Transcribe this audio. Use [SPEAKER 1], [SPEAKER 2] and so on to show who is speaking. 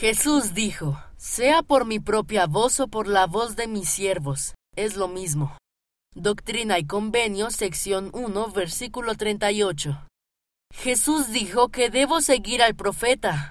[SPEAKER 1] Jesús dijo, sea por mi propia voz o por la voz de mis siervos, es lo mismo. Doctrina y Convenio, sección 1, versículo 38. Jesús dijo que debo seguir al profeta,